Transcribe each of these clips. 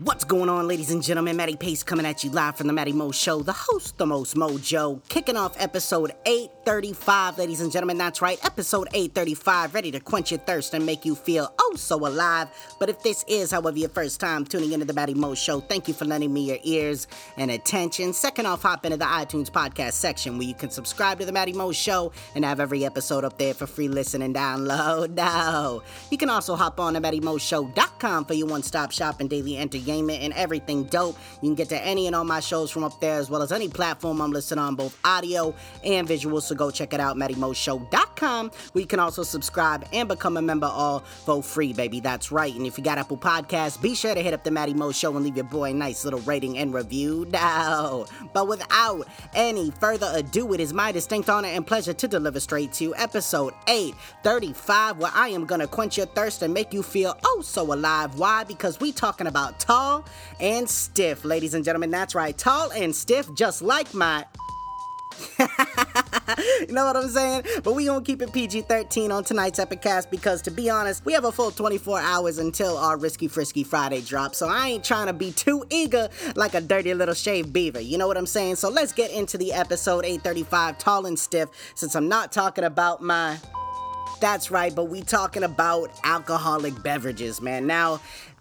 What's going on, ladies and gentlemen? Matty Pace coming at you live from the Matty Mo Show, the host, the most mojo, kicking off episode 835, ladies and gentlemen. That's right, episode 835, ready to quench your thirst and make you feel oh so alive. But if this is, however, your first time tuning into the Matty Mo Show, thank you for lending me your ears and attention. Second off, hop into the iTunes podcast section where you can subscribe to the Matty Mo Show and have every episode up there for free listen and download. No, you can also hop on to MattyMoShow.com for your one-stop shop and daily entertainment entertainment and everything dope. You can get to any and all my shows from up there, as well as any platform I'm listed on, both audio and visual. So go check it out, You can also subscribe and become a member all for free, baby. That's right. And if you got Apple Podcasts, be sure to hit up the Matty Mo Show and leave your boy a nice little rating and review now. But without any further ado, it is my distinct honor and pleasure to deliver straight to episode 835, where I am gonna quench your thirst and make you feel oh so alive. Why? Because we talking about tall and stiff, ladies and gentlemen. That's right, tall and stiff, just like my. you know what I'm saying? But we gonna keep it PG-13 on tonight's Epicast because to be honest, we have a full 24 hours until our Risky Frisky Friday drop. So I ain't trying to be too eager like a dirty little shaved beaver. You know what I'm saying? So let's get into the episode 835, tall and stiff, since I'm not talking about my that's right, but we talking about alcoholic beverages, man. Now,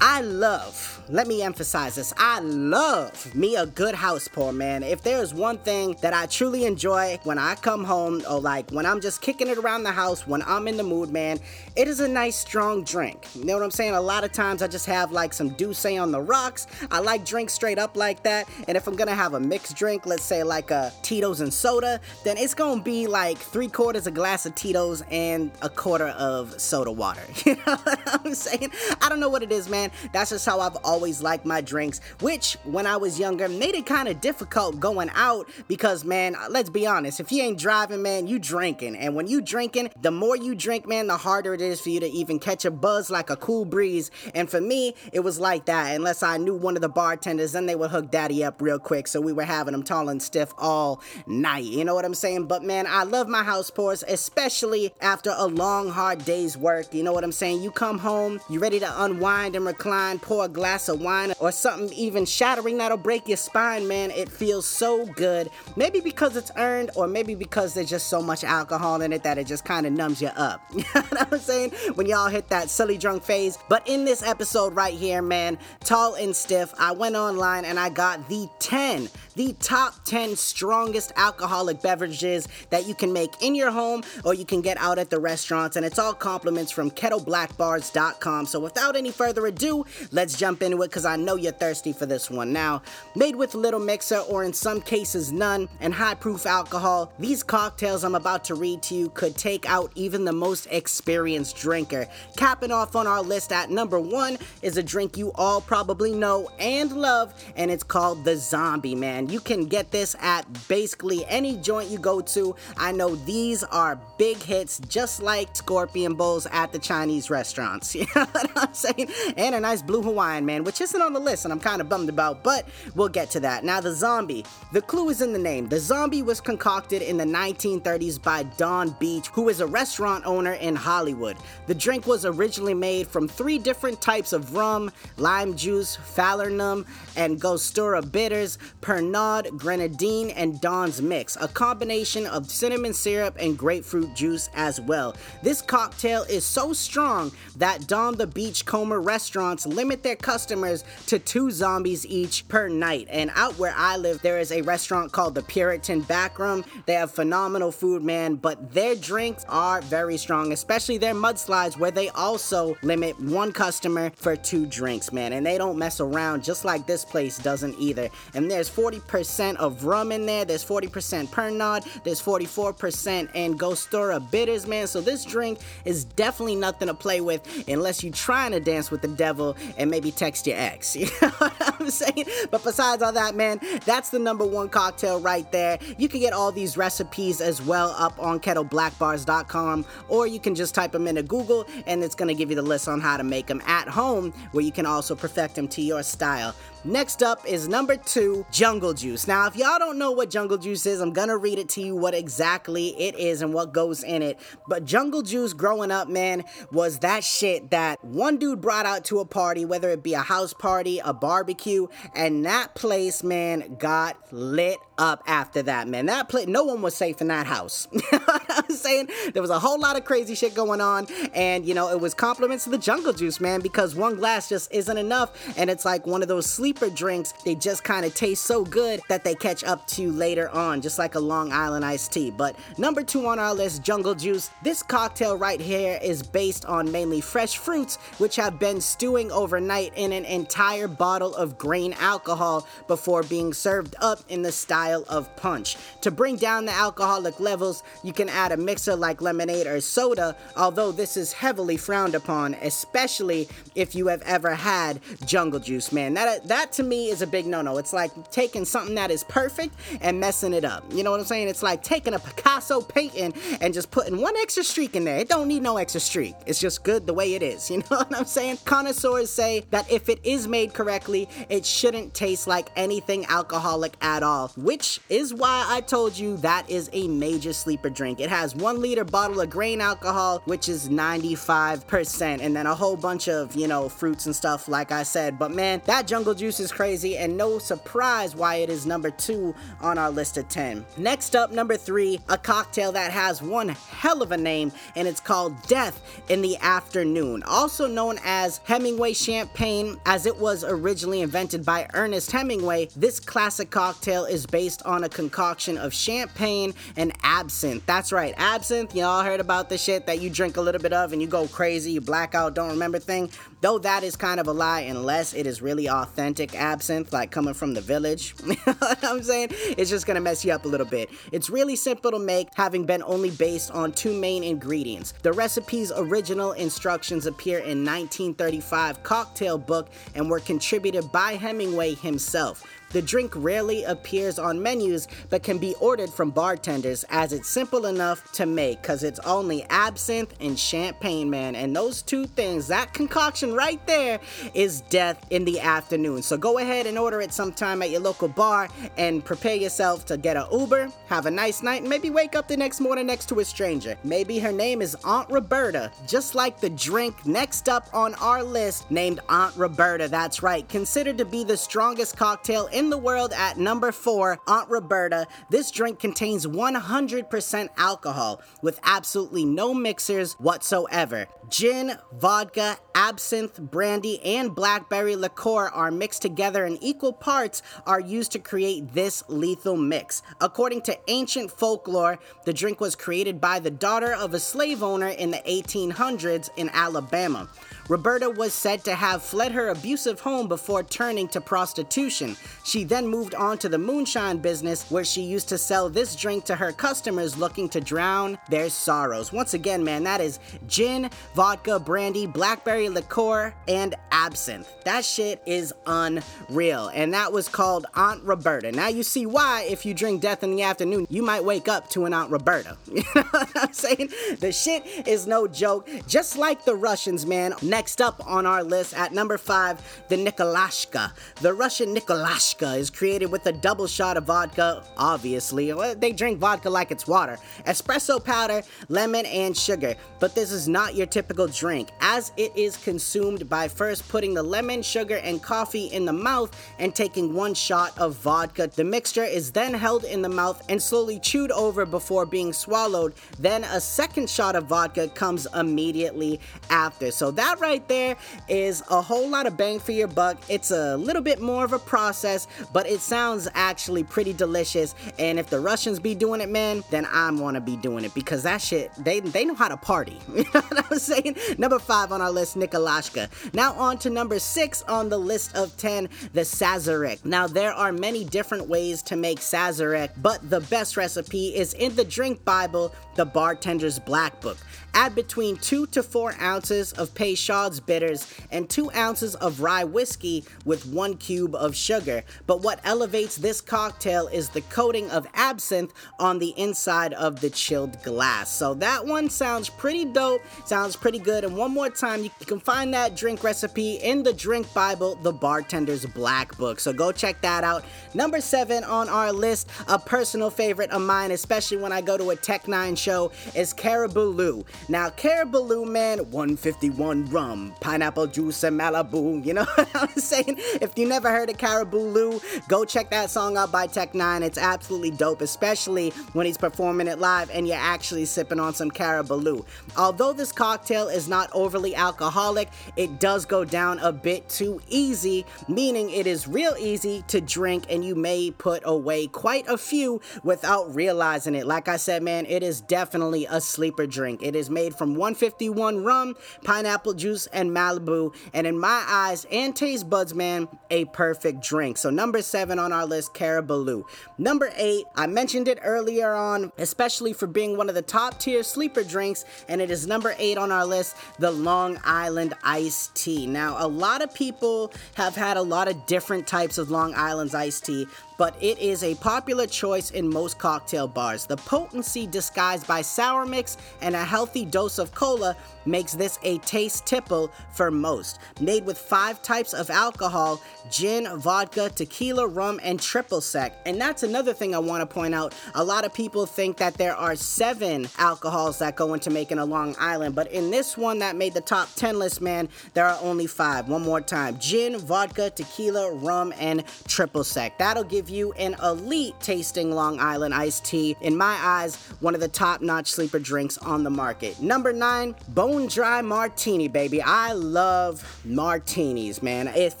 I love, let me emphasize this, I love me a good house pour, man. If there's one thing that I truly enjoy when I come home or like when I'm just kicking it around the house, when I'm in the mood, man, it is a nice strong drink. You know what I'm saying? A lot of times I just have like some Douce on the rocks. I like drinks straight up like that. And if I'm gonna have a mixed drink, let's say like a Tito's and soda, then it's gonna be like three quarters a glass of Tito's and a quarter of soda water. You know what I'm saying? I don't know what it is, man. That's just how I've always liked my drinks, which when I was younger made it kind of difficult going out because, man, let's be honest, if you ain't driving, man, you drinking. And when you drinking, the more you drink, man, the harder it is for you to even catch a buzz like a cool breeze. And for me, it was like that, unless I knew one of the bartenders, then they would hook daddy up real quick. So we were having them tall and stiff all night. You know what I'm saying? But man, I love my house pours, especially after a long, hard day's work. You know what I'm saying? You come home, you ready to unwind and recline, pour a glass of wine or something even shattering that'll break your spine, man. It feels so good. Maybe because it's earned, or maybe because there's just so much alcohol in it that it just kind of numbs you up. You know what I'm saying? When y'all hit that silly drunk phase. But in this episode right here, man, tall and stiff, I went online and I got the 10 the top 10 strongest alcoholic beverages that you can make in your home or you can get out at the restaurants. And it's all compliments from kettleblackbars.com. So without any further ado, let's jump into it because I know you're thirsty for this one. Now, made with little mixer or in some cases none and high proof alcohol, these cocktails I'm about to read to you could take out even the most experienced drinker. Capping off on our list at number one is a drink you all probably know and love, and it's called the Zombie Man. You can get this at basically any joint you go to. I know these are big hits, just like Scorpion Bowls at the Chinese restaurants. You know what I'm saying? And a nice blue Hawaiian, man, which isn't on the list and I'm kind of bummed about, but we'll get to that. Now, the zombie. The clue is in the name. The zombie was concocted in the 1930s by Donn Beach, who is a restaurant owner in Hollywood. The drink was originally made from three different types of rum, lime juice, falernum, and Angostura bitters, Pernod grenadine, and Donn's Mix, a combination of cinnamon syrup and grapefruit juice as well. This cocktail is so strong that Don the Beachcomber restaurants limit their customers to two zombies each per night. And out where I live, there is a restaurant called the Puritan Backroom. They have phenomenal food, man, but their drinks are very strong, especially their mudslides, where they also limit one customer for two drinks, man. And they don't mess around, just like this place doesn't either. And there's 40 percent of rum in there. There's 40% Pernod. There's 44% and Angostura bitters, man. So this drink is definitely nothing to play with unless you're trying to dance with the devil and maybe text your ex. You know what I'm saying? But besides all that, man, that's the number one cocktail right there. You can get all these recipes as well up on kettleblackbars.com, or you can just type them into Google and it's going to give you the list on how to make them at home, where you can also perfect them to your style. Next up is number two, Jungle Juice. Now, if y'all don't know what Jungle Juice is, I'm gonna read it to you what exactly it is and what goes in it. But Jungle Juice growing up, man, was that shit that one dude brought out to a party, whether it be a house party, a barbecue, and that place, man, got lit up after that, man. That place, no one was safe in that house. I was saying there was a whole lot of crazy shit going on, and you know, it was compliments to the Jungle Juice, man, because one glass just isn't enough, and it's like one of those sleeper drinks. They just kind of taste so good that they catch up to you later on, just like a Long Island iced tea. But number two on our list, Jungle Juice. This cocktail right here is based on mainly fresh fruits, which have been stewing overnight in an entire bottle of grain alcohol before being served up in the style of punch. To bring down the alcoholic levels, you can add a mixer like lemonade or soda, although this is heavily frowned upon, especially if you have ever had jungle juice, man. That that to me is a big no-no. It's like taking something that is perfect and messing it up. You know what I'm saying? It's like taking a Picasso painting and just putting one extra streak in there. It don't need no extra streak. It's just good the way it is. You know what I'm saying? Connoisseurs say that if it is made correctly, it shouldn't taste like anything alcoholic at all, which is why I told you that is a major sleeper drink. It has one liter bottle of grain alcohol, which is 95%, and then a whole bunch of, you know, fruits and stuff, like I said. But man, that jungle juice is crazy, and no surprise why it is number two on our list of 10. Next up, number three, a cocktail that has one hell of a name, and it's called Death in the Afternoon, also known as Hemingway Champagne, as it was originally invented by Ernest Hemingway. This classic cocktail is based on a concoction of champagne and absinthe. That's right, absinthe. Y'all heard about the shit that you drink a little bit of and you go crazy, you black out, don't remember thing. Though that is kind of a lie, unless it is really authentic absinthe, like coming from the village. you know what I'm saying? It's just gonna mess you up a little bit. It's really simple to make, having been only based on two main ingredients. The recipe's original instructions appear in 1935 cocktail book and were contributed by Hemingway himself. The drink rarely appears on menus but can be ordered from bartenders as it's simple enough to make because it's only absinthe and champagne, man. And those two things, that concoction right there, is death in the afternoon. So go ahead and order it sometime at your local bar and prepare yourself to get an Uber, have a nice night, and maybe wake up the next morning next to a stranger. Maybe her name is Aunt Roberta, just like the drink next up on our list named Aunt Roberta. That's right, considered to be the strongest cocktail the world at number four, Aunt Roberta. This drink contains 100% alcohol with absolutely no mixers whatsoever. Gin, vodka, absinthe, brandy, and blackberry liqueur are mixed together in equal parts are used to create this lethal mix. According to ancient folklore, the drink was created by the daughter of a slave owner in the 1800s in Alabama. Roberta was said to have fled her abusive home before turning to prostitution. She then moved on to the moonshine business where she used to sell this drink to her customers looking to drown their sorrows. Once again, man, that is gin, vodka, brandy, blackberry liqueur, and absinthe. That shit is unreal. And that was called Aunt Roberta. Now you see why, if you drink death in the afternoon, you might wake up to an Aunt Roberta. You know what I'm saying? The shit is no joke. Just like the Russians, man. Next up on our list at number five, the Nikolashka. The Russian Nikolashka is created with a double shot of vodka, obviously. They drink vodka like it's water, espresso powder, lemon, and sugar. But this is not your typical drink, as it is consumed by first putting the lemon, sugar, and coffee in the mouth and taking one shot of vodka. The mixture is then held in the mouth and slowly chewed over before being swallowed. Then a second shot of vodka comes immediately after. So that right there is a whole lot of bang for your buck. It's a little bit more of a process, but it sounds actually pretty delicious. And if the Russians be doing it, man, then I'm to be doing it because that shit, they, they know how to party. You know what I'm saying? Number five on our list, Nikolashka. Now on to number six on the list of 10, the Sazerac. Now there are many different ways to make Sazerac, but the best recipe is in the drink Bible, the Bartender's Black Book. Add between 2 to 4 ounces of Peychaud's bitters and 2 ounces of rye whiskey with 1 cube of sugar. But what elevates this cocktail is the coating of absinthe on the inside of the chilled glass. So that one sounds pretty dope, sounds pretty good. And one more time, you can find that drink recipe in the drink Bible, The Bartender's Black Book. So go check that out. Number seven on our list, a personal favorite of mine, especially when I go to a Tech N9ne show, is Caribou Now, Caribou, man, 151 rum, pineapple juice, and Malibu. You know what I'm saying? If you never heard of Caribou Lou, go check that song out by Tech N9ne. It's absolutely dope, especially when he's performing it live and you're actually sipping on some Caribou. Lou. Although this cocktail is not overly alcoholic, it does go down a bit too easy, meaning it is real easy to drink and you may put away quite a few without realizing it. Like I said, man, it is definitely a sleeper drink. It is made from 151 rum, pineapple juice, and Malibu, and in my eyes and taste buds, man, a perfect drink. So, number seven on our list, Caribou. Number eight, I mentioned it earlier on, especially for being one of the top tier sleeper drinks, and it is number eight on our list, the Long Island iced tea. Now, a lot of people have had a lot of different types of Long Island's iced tea, but it is a popular choice in most cocktail bars. The potency disguised by sour mix and a healthy dose of cola makes this a taste tipple for most. Made with five types of alcohol gin, vodka, tequila, rum, and triple sec. And that's another thing I want to point out. A lot of people think that there are seven alcohols that go into making a Long Island, but in this one that made the top 10 list, man, there are only five. One more time gin, vodka, tequila, rum, and triple sec. That'll give give you an elite tasting Long Island iced tea. In my eyes, one of the top notch sleeper drinks on the market. Number nine, bone dry martini, baby. I love martinis, man. If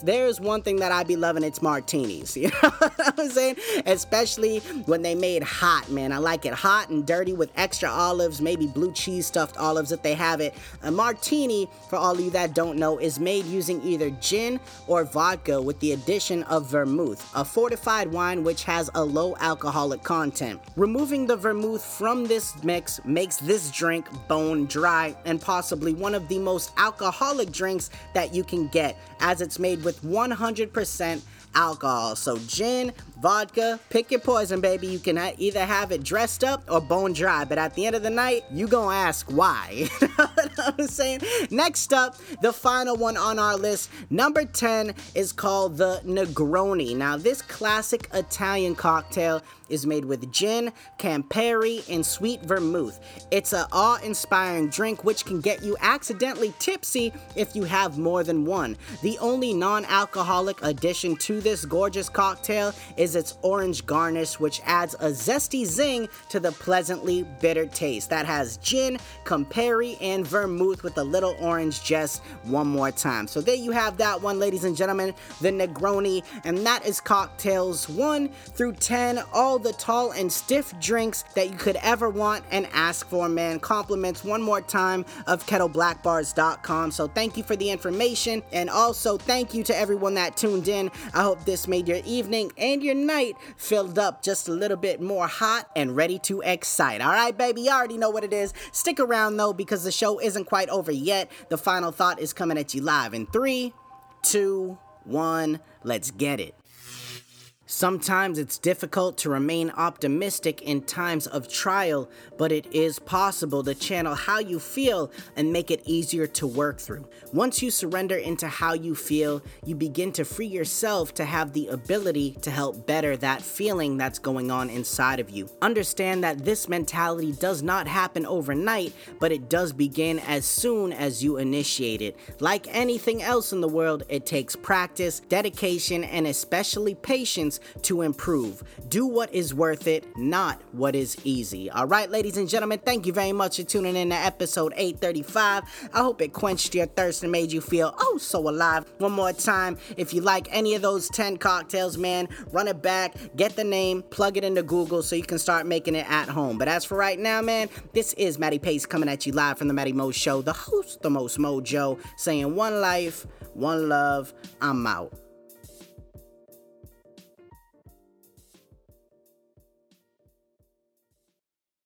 there's one thing that I be loving, it's martinis. You know what I'm saying? Especially when they made hot, man. I like it hot and dirty with extra olives, maybe blue cheese stuffed olives if they have it. A martini, for all of you that don't know, is made using either gin or vodka with the addition of vermouth, a fortified wine which has a low alcoholic content. Removing the vermouth from this mix makes this drink bone dry and possibly one of the most alcoholic drinks that you can get, as it's made with 100% alcohol. So, gin, vodka, pick your poison, baby. You can either have it dressed up or bone dry, but at the end of the night, you gonna ask why. you know what I'm saying? Next up, the final one on our list, number 10, is called the Negroni. Now, this classic Italian cocktail is made with gin, Campari, and sweet vermouth. It's an awe-inspiring drink which can get you accidentally tipsy if you have more than one. The only non-alcoholic addition to this gorgeous cocktail is its orange garnish, which adds a zesty zing to the pleasantly bitter taste. That has gin, Campari, and vermouth with a little orange just one more time. So there you have that one, ladies and gentlemen, the Negroni, and that is cocktails 1 through 10, all the tall and stiff drinks that you could ever want and ask for, man. Compliments one more time of kettleblackbars.com. So thank you for the information, and also thank you to everyone that tuned in. I hope this made your evening and your night filled up just a little bit more hot and ready to excite. All right, baby, you already know what it is. Stick around though, because the show isn't quite over yet. The final thought is coming at you live in three, two, one. Let's get it. Sometimes it's difficult to remain optimistic in times of trial, but it is possible to channel how you feel and make it easier to work through. Once you surrender into how you feel, you begin to free yourself to have the ability to help better that feeling that's going on inside of you. Understand that this mentality does not happen overnight, but it does begin as soon as you initiate it. Like anything else in the world, it takes practice, dedication, and especially patience to improve. Do what is worth it, not what is easy. All right, ladies and gentlemen, thank you very much for tuning in to episode 835. I hope it quenched your thirst and made you feel oh so alive. One more time, if you like any of those 10 cocktails, man, run it back, get the name, plug it into Google so you can start making it at home. But as for right now, man, this is Matty Pace coming at you live from the Matty Mo Show, the host, the most mojo, saying one life, one love, I'm out.